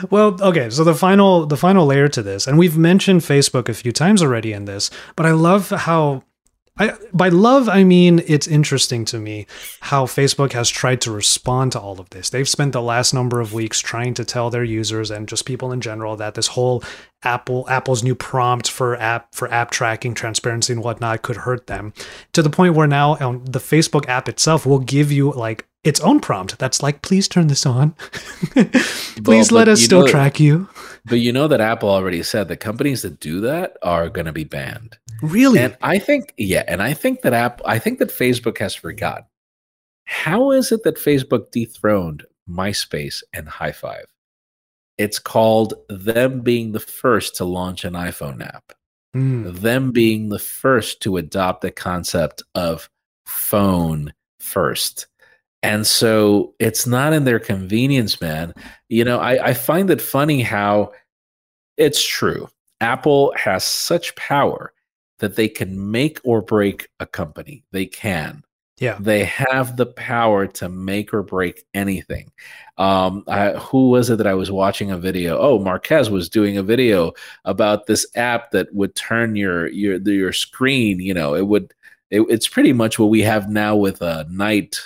well, okay, so the final the final layer to this, and we've mentioned Facebook a few times already in this, but I love how I by love I mean it's interesting to me how Facebook has tried to respond to all of this. They've spent the last number of weeks trying to tell their users and just people in general that this whole Apple Apple's new prompt for app for app tracking, transparency, and whatnot could hurt them to the point where now um, the Facebook app itself will give you like its own prompt that's like, please turn this on. [LAUGHS] please Well, let us still know- track you. But you know that Apple already said that companies that do that are going to be banned. Really? And I think, yeah, and I think that app, I think that Facebook has forgotten. How is it that Facebook dethroned MySpace and Hi5? It's called them being the first to launch an iPhone app, Mm, them being the first to adopt the concept of phone first. And so it's not in their convenience, man. You know, I, I find it funny how it's true. Apple has such power that they can make or break a company. They can. yeah. They have the power to make or break anything. Um, I, who was it that I was watching a video? Oh, Marques was doing a video about this app that would turn your your your screen. You know, it would. It, it's pretty much what we have now with uh, night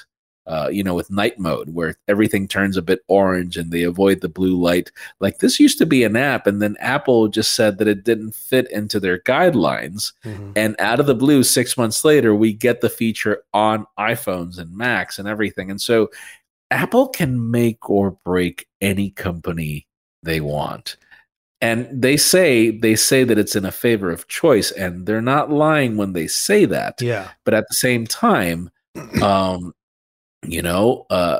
uh, you know, with night mode where everything turns a bit orange and they avoid the blue light. Like this used to be an app, and then Apple just said that it didn't fit into their guidelines. Mm-hmm. And out of the blue, six months later, we get the feature on iPhones and Macs and everything. And so Apple can make or break any company they want. And they say they say that it's in a favor of choice, and they're not lying when they say that. Yeah. But at the same time, [CLEARS THROAT] um, you know, uh,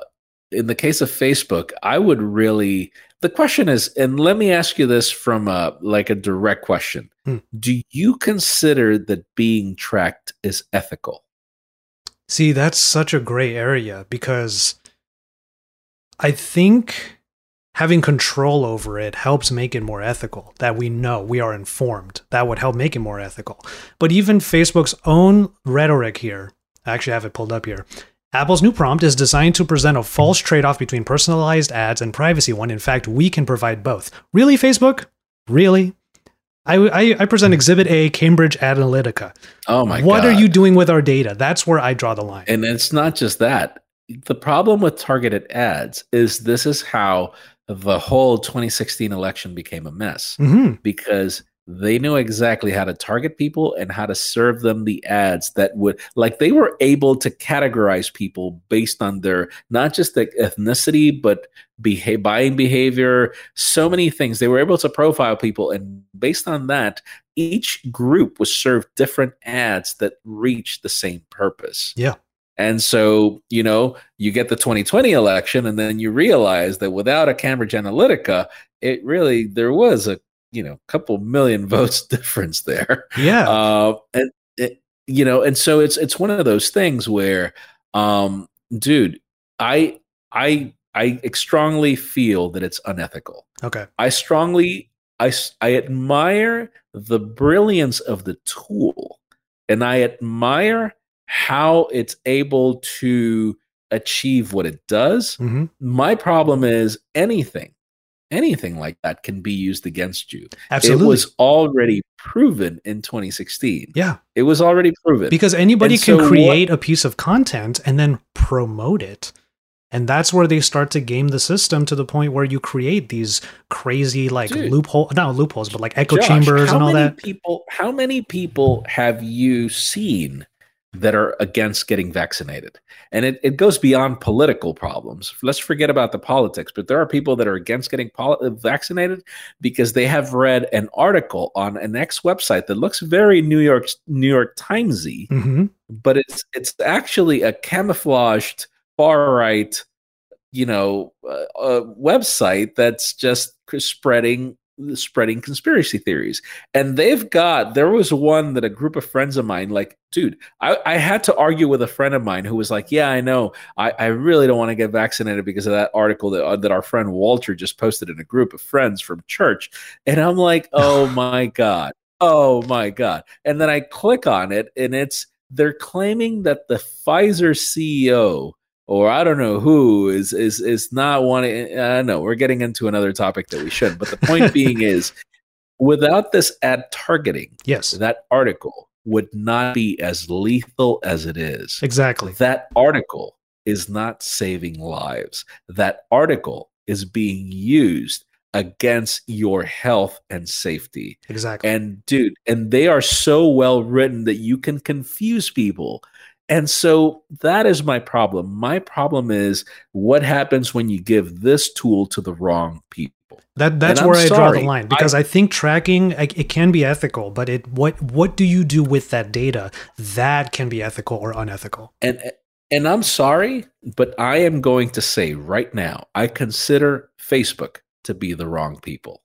in the case of Facebook, I would really. The question is, and let me ask you this from a like a direct question: hmm. Do you consider that being tracked is ethical? See, that's such a gray area because I think having control over it helps make it more ethical. That we know we are informed. That would help make it more ethical. But even Facebook's own rhetoric here, I actually have it pulled up here Apple's new prompt is designed to present a false trade off between personalized ads and privacy one. In fact, we can provide both. Really, Facebook? Really? I, I, I present Exhibit A, Cambridge Analytica. Oh my God. what God. are you doing with our data? That's where I draw the line. And it's not just that. The problem with targeted ads is this is how the whole 2016 election became a mess mm-hmm. because they knew exactly how to target people and how to serve them the ads that would like they were able to categorize people based on their not just the ethnicity but behave, buying behavior so many things. They were able to profile people and based on that each group was served different ads that reached the same purpose. Yeah. And so, you know, you get the 2020 election, and then you realize that without a Cambridge Analytica, it really there was a you know couple million [LAUGHS] votes difference there. Yeah, uh, and it, you know, and so it's it's one of those things where, um, dude, I I I strongly feel that it's unethical. Okay, I strongly I I admire the brilliance of the tool, and I admire how it's able to achieve what it does. Mm-hmm. My problem is anything anything like that can be used against you. Absolutely. It was already proven in 2016. Yeah. It was already proven. Because anybody and can so create what, a piece of content and then promote it. And that's where they start to game the system to the point where you create these crazy like dude, loophole not loopholes, but like echo Josh, chambers and all that. People how many people have you seen that are against getting vaccinated. And it, it goes beyond political problems. Let's forget about the politics, but there are people that are against getting poli- vaccinated because they have read an article on an ex website that looks very New York New York Timesy, mm-hmm. but it's it's actually a camouflaged far right, you know, uh, website that's just spreading spreading conspiracy theories. And they've got, there was one that a group of friends of mine, like, dude, I, I had to argue with a friend of mine who was like, yeah, I know. I, I really don't want to get vaccinated because of that article that, uh, that our friend Walter just posted in a group of friends from church. And I'm like, [LAUGHS] oh my God. Oh my God. And then I click on it and it's, they're claiming that the Pfizer CEO or I don't know who is is is not wanting. Uh, know we're getting into another topic that we shouldn't. But the point [LAUGHS] being is, without this ad targeting, yes, that article would not be as lethal as it is. Exactly. That article is not saving lives. That article is being used against your health and safety. Exactly. And dude, and they are so well written that you can confuse people and so that is my problem. My problem is what happens when you give this tool to the wrong people. That that's where I draw the line because I, I think tracking it can be ethical, but it what what do you do with that data that can be ethical or unethical? And and I'm sorry, but I am going to say right now, I consider Facebook to be the wrong people.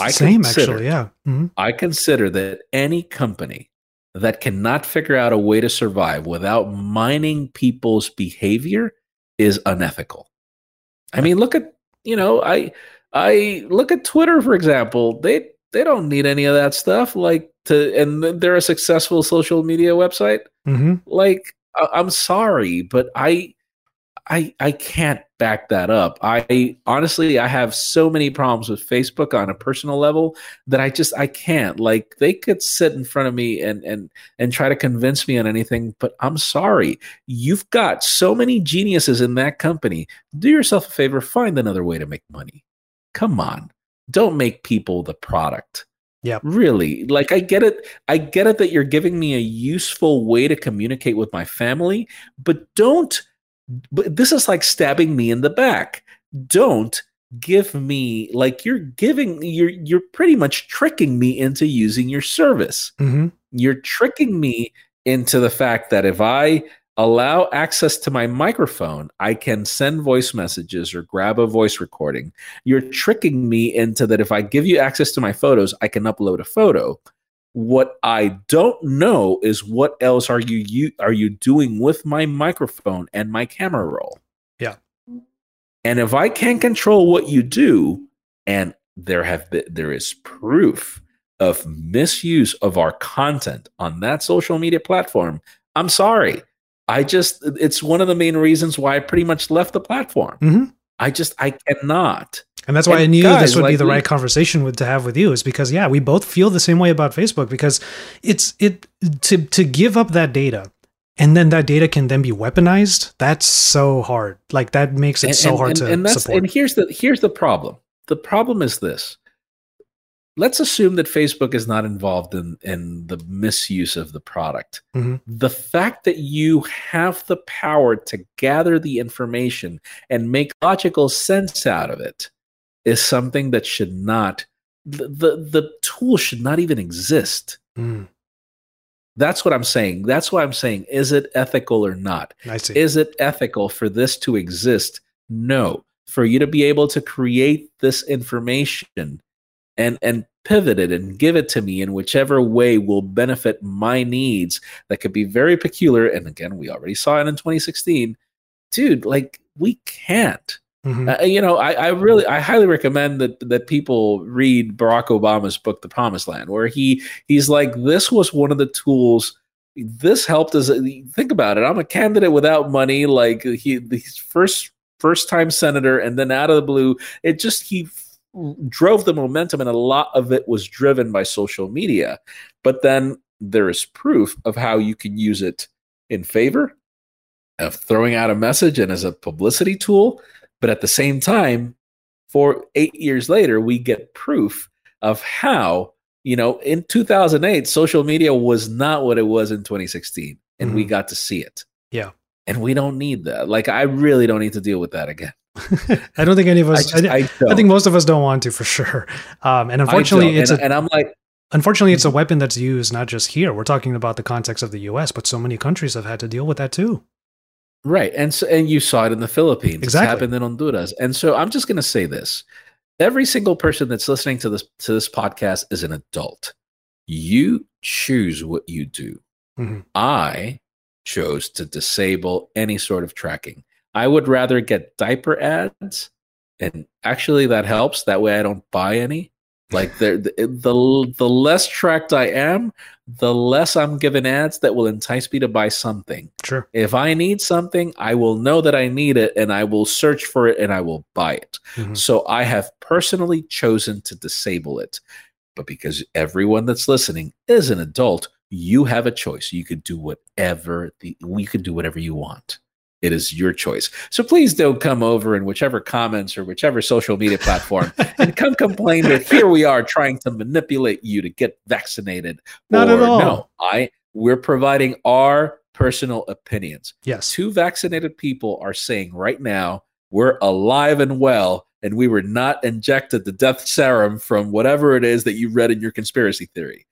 I Same, actually, yeah. Mm-hmm. I consider that any company that cannot figure out a way to survive without mining people's behavior is unethical. I mean, look at you know, I I look at Twitter for example. They they don't need any of that stuff. Like to, and they're a successful social media website. Mm-hmm. Like, I'm sorry, but I I I can't back that up. I honestly I have so many problems with Facebook on a personal level that I just I can't. Like they could sit in front of me and and and try to convince me on anything, but I'm sorry. You've got so many geniuses in that company. Do yourself a favor, find another way to make money. Come on. Don't make people the product. Yeah. Really. Like I get it. I get it that you're giving me a useful way to communicate with my family, but don't but this is like stabbing me in the back. Don't give me like you're giving you're you're pretty much tricking me into using your service. Mm-hmm. You're tricking me into the fact that if I allow access to my microphone, I can send voice messages or grab a voice recording. You're tricking me into that if I give you access to my photos, I can upload a photo. What I don't know is what else are you, you are you doing with my microphone and my camera roll? Yeah. And if I can't control what you do, and there have been there is proof of misuse of our content on that social media platform, I'm sorry. I just it's one of the main reasons why I pretty much left the platform. Mm-hmm. I just I cannot. And that's why And I knew guys, this would be the we- right conversation with, to have with you is because yeah, we both feel the same way about Facebook because it's it to to give up that data and then that data can then be weaponized. That's so hard. Like that makes it And, so hard and- to and that's support. and here's the here's the problem. The problem is this. Let's assume that Facebook is not involved in in the misuse of the product. Mhm. The fact that you have the power to gather the information and make logical sense out of it is something that should not the the, the tool should not even exist. Mm, That's what I'm saying. That's why I'm saying is it ethical or not? I see. Is it ethical for this to exist? No. For you to be able to create this information and and pivot it and give it to me in whichever way will benefit my needs that could be very peculiar and again we already saw it in 2016 dude like we can't Mhm. uh, you know, I, I really, I highly recommend that that people read Barack Obama's book, The Promised Land, where he he's like, this was one of the tools. This helped us. Think about it. I'm a candidate without money. Like he, he's first first time senator, and then out of the blue, it just he f- drove the momentum, and a lot of it was driven by social media. But then there is proof of how you can use it in favor of throwing out a message and as a publicity tool. But at the same time, for eight years later, we get proof of how, you know, in 2008, social media was not what it was in 2016. And we Mhm. got to see it. Yeah. And we don't need that. Like, I really don't need to deal with that again. [LAUGHS] I don't think any of us. I, just, I, I don't. think most of us don't want to for sure. Um, and unfortunately, it's and, a and I'm like, unfortunately it's a weapon that's used not just here. We're talking about the context of the U.S., but so many countries have had to deal with that too. Right. And so and you saw it in the Philippines. Exactly. It's happened in Honduras. And so I'm just gonna say this. Every single person that's listening to this to this podcast is an adult. You choose what you do. Mhm. I chose to disable any sort of tracking. I would rather get diaper ads, and actually that helps. That way I don't buy any. Like [LAUGHS] the the, the less tracked I am, the less I'm given ads that will entice me to buy something. Sure. If I need something, I will know that I need it and I will search for it and I will buy it. Mhm. So I have personally chosen to disable it. But because everyone that's listening is an adult, you have a choice. You could do whatever the we could do whatever you want. It is your choice. So please don't come over in whichever comments or whichever social media platform [LAUGHS] and come complain that here we are trying to manipulate you to get vaccinated. Not at all. No, I we're providing our personal opinions Yes. two vaccinated people are saying right now we're alive and well and we were not injected the death serum from whatever it is that you read in your conspiracy theory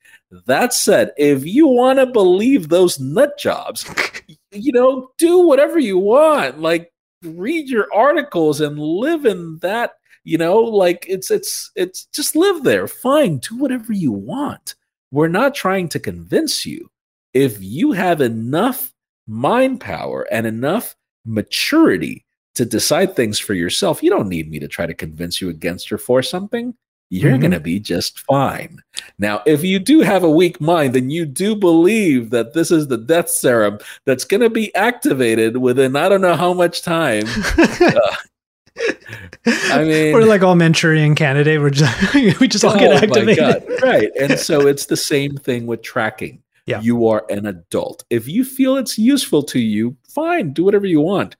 that said if you want to believe those nut jobs [LAUGHS] you know do whatever you want like read your articles and live in that you know like it's it's it's just live there fine do whatever you want. We're not trying to convince you. If you have enough mind power and enough maturity to decide things for yourself you don't need me to try to convince you against or for something you're Mhm. going to be just fine. Now, if you do have a weak mind and you do believe that this is the death serum that's going to be activated within I don't know how much time, [LAUGHS] I mean, we're like all Manchurian candidate. We're just [LAUGHS] we just all get Oh my activated. Right. And so [LAUGHS] it's the same thing with tracking. Yeah. You are an adult. If you feel it's useful to you, fine, do whatever you want.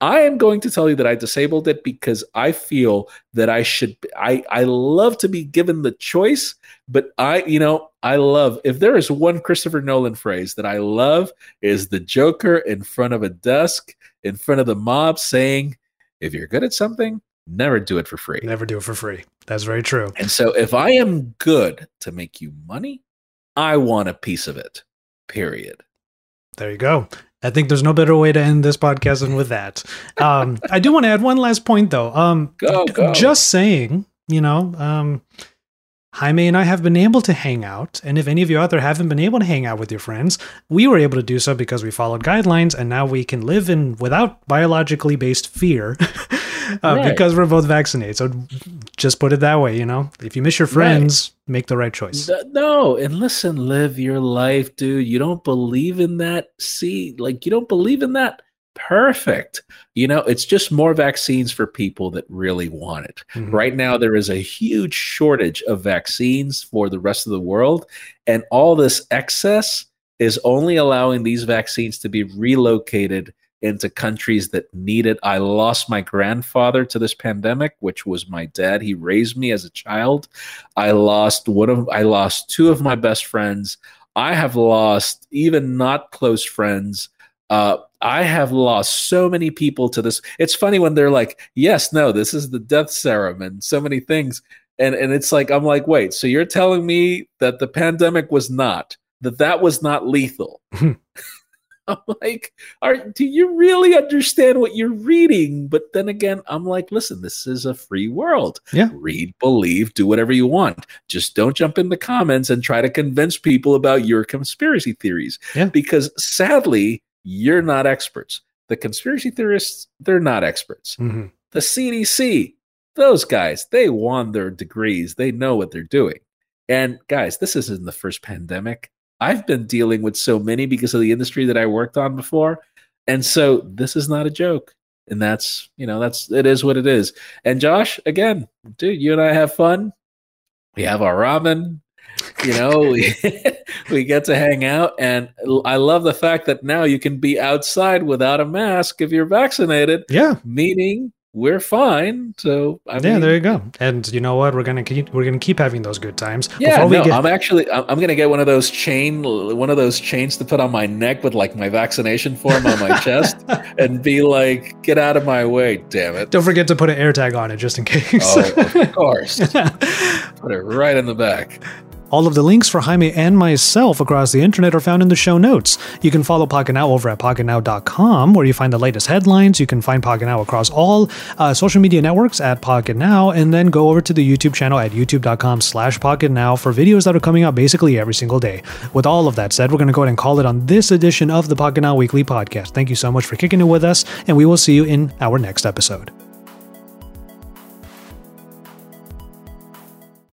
I am going to tell you that I disabled it because I feel that I should I I love to be given the choice, but I, you know, I love if there is one Christopher Nolan phrase that I love is the Joker in front of a desk in front of the mob saying, if you're good at something, never do it for free. Never do it for free. That's very true. And so if I am good to make you money, I want a piece of it. Period. There you go. I think there's no better way to end this podcast than with that. Um, [LAUGHS] I do want to add one last point, though. Um, Go, go. Just saying, you know, um, Jaime and I have been able to hang out. And if any of you out there haven't been able to hang out with your friends, we were able to do so because we followed guidelines and now we can live in without biologically based fear [LAUGHS] [LAUGHS] uh, Right. because we're both vaccinated. So just put it that way, you know, if you miss your friends, make the right choice. No, and listen, live your life, dude. You don't believe in that? See, like you don't believe in that? Perfect. You know, it's just more vaccines for people that really want it. Mhm. Right now, there is a huge shortage of vaccines for the rest of the world, and all this excess is only allowing these vaccines to be relocated into countries that need it. I lost my grandfather to this pandemic, which was my dad. He raised me as a child. I lost one of I lost two of my best friends. I have lost even not close friends. Uh, I have lost so many people to this. It's funny when they're like, "Yes, no, this is the death serum," and so many things. And and it's like I'm like, wait, so you're telling me that the pandemic was not that that was not lethal? [LAUGHS] [LAUGHS] I'm like, are do you really understand what you're reading? But then again, I'm like, listen, this is a free world. Yeah. Read, believe, do whatever you want. Just don't jump in the comments and try to convince people about your conspiracy theories. Yeah. Because sadly, you're not experts. The conspiracy theorists, they're not experts. Mhm. The CDC, those guys, they won their degrees. They know what they're doing. And guys, this isn't the first pandemic. I've been dealing with so many because of the industry that I worked on before. And so this is not a joke. And that's, you know, that's, it is what it is. And Josh, again, dude, you and I have fun. We have our ramen. You know, [LAUGHS] we, we get to hang out. And I love the fact that now you can be outside without a mask if you're vaccinated Yeah. meaning we're fine. So I yeah, mean, there you go. And you know what? We're gonna keep we're gonna keep having those good times. Yeah, no, get I'm actually I'm, I'm gonna get one of those chain one of those chains to put on my neck with like my vaccination form on my chest [LAUGHS] and be like, get out of my way, damn it. don't forget to put an air tag on it just in case. Oh, of course. [LAUGHS] Put it right in the back. All of the links for Jaime and myself across the internet are found in the show notes. You can follow Pocketnow over at pocketnow.com, where you find the latest headlines. You can find Pocketnow across all uh, social media networks at Pocketnow, and then go over to the YouTube channel at youtube.com slash Pocketnow for videos that are coming out basically every single day. With all of that said, we're going to go ahead and call it on this edition of the Pocketnow Weekly Podcast. Thank you so much for kicking it with us, and we will see you in our next episode.